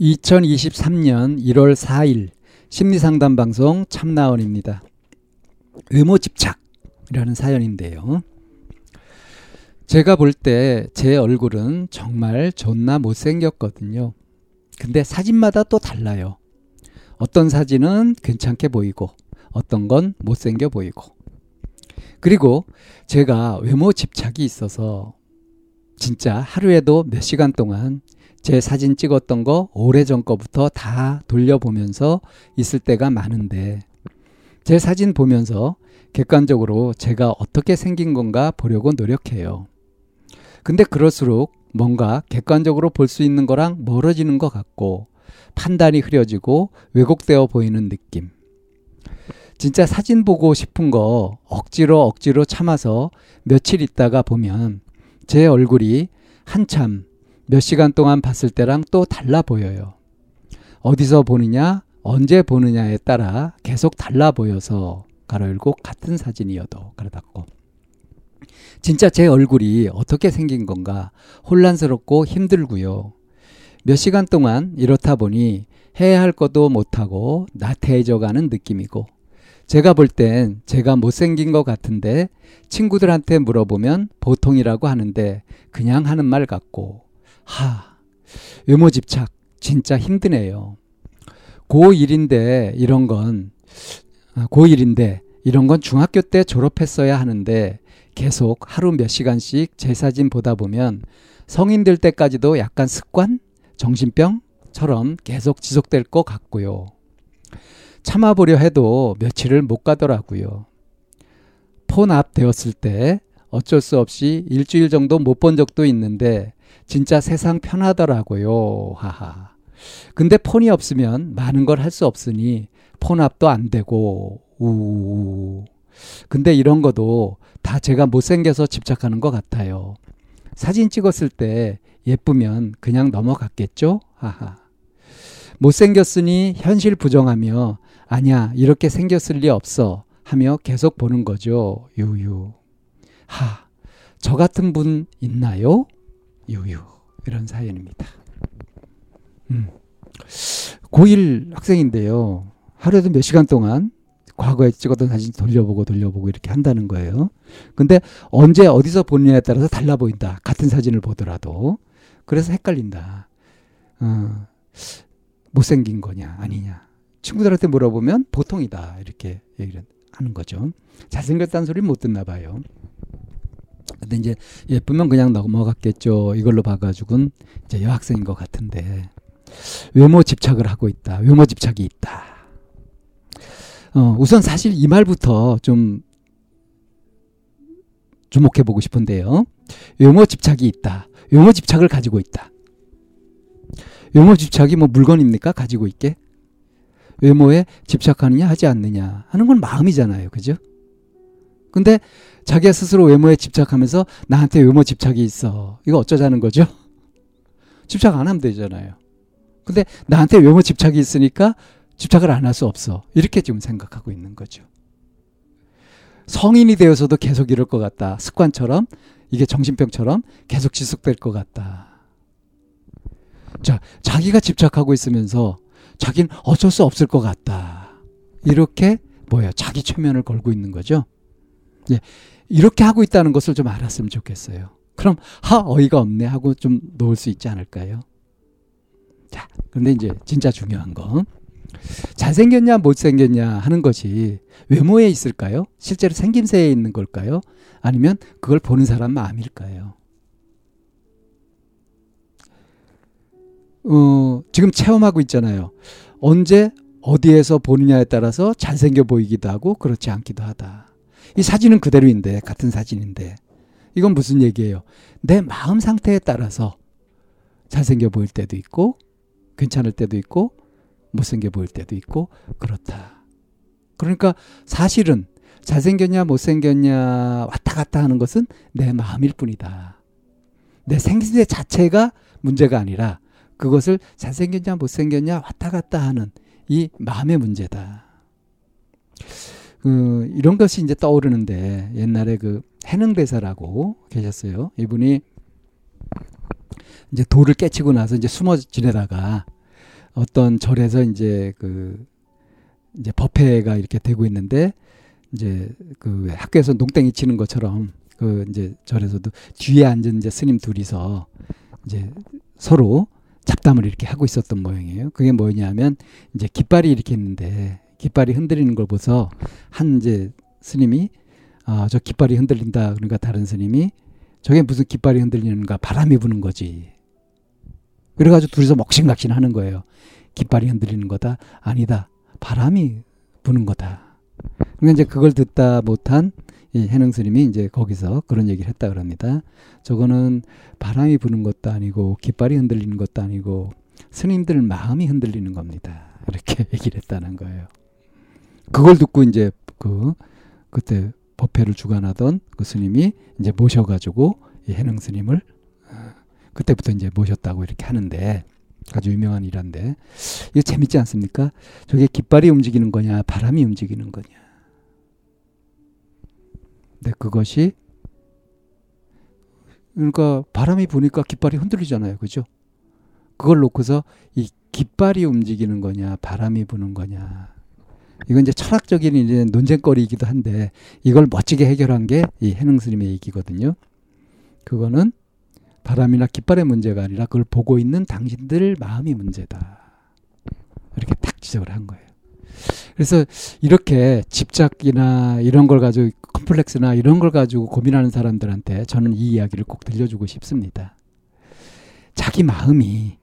2023년 1월 4일 심리상담 방송 참나원입니다. 의무 집착이라는 사연인데요. 제가 볼 때 제 얼굴은 정말 존나 못생겼거든요. 근데 사진마다 또 달라요. 어떤 사진은 괜찮게 보이고 어떤 건 못생겨 보이고 그리고 제가 외모 집착이 있어서 진짜 하루에도 몇 시간 동안 제 사진 찍었던 거 오래전 거부터 다 돌려보면서 있을 때가 많은데 제 사진 보면서 객관적으로 제가 어떻게 생긴 건가 보려고 노력해요. 근데 그럴수록 뭔가 객관적으로 볼 수 있는 거랑 멀어지는 것 같고 판단이 흐려지고 왜곡되어 보이는 느낌. 진짜 사진 보고 싶은 거 억지로 억지로 참아서 며칠 있다가 보면 제 얼굴이 한참 몇 시간 동안 봤을 때랑 또 달라 보여요. 어디서 보느냐, 언제 보느냐에 따라 계속 달라 보여서 가로 열고 같은 사진이어도 가로 닫고 진짜 제 얼굴이 어떻게 생긴 건가 혼란스럽고 힘들고요. 몇 시간 동안 이렇다 보니 해야 할 것도 못하고 나태해져 가는 느낌이고 제가 볼 땐 제가 못생긴 것 같은데 친구들한테 물어보면 보통이라고 하는데 그냥 하는 말 같고 하, 외모 집착 진짜 힘드네요. 고1인데 이런 건 아, 고1인데 이런 건 중학교 때 졸업했어야 하는데 계속 하루 몇 시간씩 제 사진 보다 보면 성인 될 때까지도 약간 습관, 정신병처럼 계속 지속될 것 같고요. 참아보려 해도 며칠을 못 가더라고요. 폰 앞 되었을 때 어쩔 수 없이 일주일 정도 못 본 적도 있는데 진짜 세상 편하더라고요. 하하. 근데 폰이 없으면 많은 걸 할 수 없으니 폰 앞도 안 되고 우. 근데 이런 것도 다 제가 못생겨서 집착하는 것 같아요. 사진 찍었을 때 예쁘면 그냥 넘어갔겠죠? 하하. 못생겼으니 현실 부정하며 아니야 이렇게 생겼을 리 없어 하며 계속 보는 거죠. 유유. 하. 저 같은 분 있나요? 유유 이런 사연입니다. 음. 고1 학생인데요. 하루에도 몇 시간 동안 과거에 찍었던 사진 돌려보고 돌려보고 이렇게 한다는 거예요. 근데 언제 어디서 보느냐에 따라서 달라 보인다. 같은 사진을 보더라도. 그래서 헷갈린다. 어, 못생긴 거냐 아니냐. 친구들한테 물어보면 보통이다. 이렇게 얘기를 하는 거죠. 잘생겼다는 소리는 못 듣나 봐요. 근데 이제 예쁘면 그냥 넘어갔겠죠. 이걸로 봐가지고는 이제 여학생인 것 같은데 외모 집착을 하고 있다. 외모 집착이 있다. 어, 우선 사실 이 말부터 좀 주목해 보고 싶은데요. 외모 집착이 있다. 외모 집착을 가지고 있다. 외모 집착이 뭐 물건입니까? 가지고 있게? 외모에 집착하느냐 하지 않느냐 하는 건 마음이잖아요. 그죠? 근데 자기가 스스로 외모에 집착하면서 나한테 외모 집착이 있어. 이거 어쩌자는 거죠? 집착 안 하면 되잖아요. 근데 나한테 외모 집착이 있으니까 집착을 안 할 수 없어. 이렇게 지금 생각하고 있는 거죠. 성인이 되어서도 계속 이럴 것 같다. 습관처럼 이게 정신병처럼 계속 지속될 것 같다. 자, 자기가 집착하고 있으면서 자기는 어쩔 수 없을 것 같다. 이렇게 뭐예요? 자기 최면을 걸고 있는 거죠. 예. 이렇게 하고 있다는 것을 좀 알았으면 좋겠어요. 그럼 하 어이가 없네 하고 좀 놓을 수 있지 않을까요? 자, 근데 이제 진짜 중요한 거 잘생겼냐 못생겼냐 하는 것이 외모에 있을까요? 실제로 생김새에 있는 걸까요? 아니면 그걸 보는 사람 마음일까요? 어, 지금 체험하고 있잖아요. 언제 어디에서 보느냐에 따라서 잘생겨 보이기도 하고 그렇지 않기도 하다. 이 사진은 그대로인데 같은 사진인데 이건 무슨 얘기예요? 내 마음 상태에 따라서 잘생겨 보일 때도 있고 괜찮을 때도 있고 못생겨 보일 때도 있고 그렇다. 그러니까 사실은 잘생겼냐 못생겼냐 왔다 갔다 하는 것은 내 마음일 뿐이다. 내 생세 자체가 문제가 아니라 그것을 잘생겼냐 못생겼냐 왔다 갔다 하는 이 마음의 문제다. 그 이런 것이 이제 떠오르는데 옛날에 그 해능 대사라고 계셨어요. 이분이 이제 돌을 깨치고 나서 이제 숨어 지내다가 어떤 절에서 이제 그 이제 법회가 이렇게 되고 있는데 이제 그 학교에서 농땡이 치는 것처럼 그 이제 절에서도 뒤에 앉은 이제 스님 둘이서 이제 서로 잡담을 이렇게 하고 있었던 모양이에요. 그게 뭐냐면 이제 깃발이 이렇게 있는데 깃발이 흔들리는 걸 보서 한 이제 스님이 아, 저 깃발이 흔들린다. 그러니까 다른 스님이 저게 무슨 깃발이 흔들리는가 바람이 부는 거지. 그래가지고 둘이서 먹신각신 하는 거예요. 깃발이 흔들리는 거다? 아니다. 바람이 부는 거다. 그러니까 이제 그걸 듣다 못한 이 해능 스님이 이제 거기서 그런 얘기를 했다 그럽니다. 저거는 바람이 부는 것도 아니고 깃발이 흔들리는 것도 아니고 스님들 마음이 흔들리는 겁니다. 이렇게 얘기를 했다는 거예요. 그걸 듣고 이제 그 그때 법회를 주관하던 그 스님이 이제 모셔가지고 이 해능 스님을 어, 그때부터 이제 모셨다고 이렇게 하는데 아주 유명한 일인데 이거 재밌지 않습니까? 저게 깃발이 움직이는 거냐 바람이 움직이는 거냐. 근데 그것이 그러니까 바람이 부니까 깃발이 흔들리잖아요. 그죠? 그걸 놓고서 이 깃발이 움직이는 거냐 바람이 부는 거냐 이건 이제 철학적인 이제 논쟁거리이기도 한데 이걸 멋지게 해결한 게 이 해능 스님의 얘기거든요. 그거는 바람이나 깃발의 문제가 아니라 그걸 보고 있는 당신들 마음이 문제다. 이렇게 딱 지적을 한 거예요. 그래서 이렇게 집착이나 이런 걸 가지고 컴플렉스나 이런 걸 가지고 고민하는 사람들한테 저는 이 이야기를 꼭 들려주고 싶습니다. 자기 마음이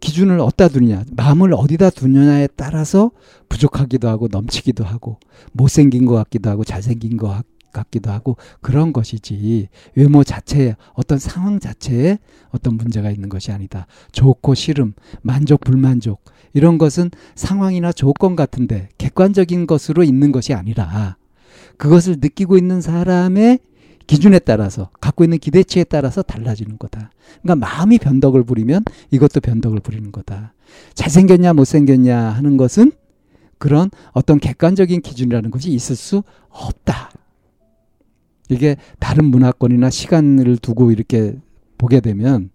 기준을 어디다 두느냐, 마음을 어디다 두느냐에 따라서 부족하기도 하고 넘치기도 하고 못생긴 것 같기도 하고 잘생긴 것 같기도 하고 그런 것이지 외모 자체에 어떤 상황 자체에 어떤 문제가 있는 것이 아니다. 좋고 싫음, 만족, 불만족 이런 것은 상황이나 조건 같은데 객관적인 것으로 있는 것이 아니라 그것을 느끼고 있는 사람의 기준에 따라서 갖고 있는 기대치에 따라서 달라지는 거다. 그러니까 마음이 변덕을 부리면 이것도 변덕을 부리는 거다. 잘생겼냐 못생겼냐 하는 것은 그런 어떤 객관적인 기준이라는 것이 있을 수 없다. 이게 다른 문화권이나 시간을 두고 이렇게 보게 되면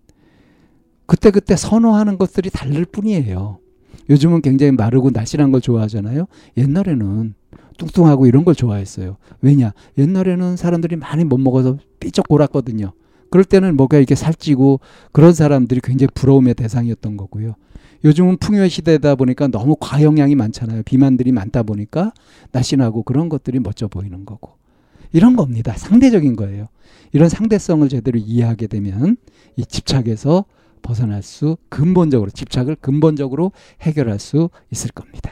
그때그때 선호하는 것들이 다를 뿐이에요. 요즘은 굉장히 마르고 날씬한 걸 좋아하잖아요. 옛날에는 뚱뚱하고 이런 걸 좋아했어요. 왜냐? 옛날에는 사람들이 많이 못 먹어서 삐쩍 골았거든요. 그럴 때는 뭐가 이렇게 살찌고 그런 사람들이 굉장히 부러움의 대상이었던 거고요. 요즘은 풍요 시대다 보니까 너무 과영양이 많잖아요. 비만들이 많다 보니까 날씬하고 그런 것들이 멋져 보이는 거고. 이런 겁니다. 상대적인 거예요. 이런 상대성을 제대로 이해하게 되면 이 집착에서 벗어날 수 근본적으로 집착을 근본적으로 해결할 수 있을 겁니다.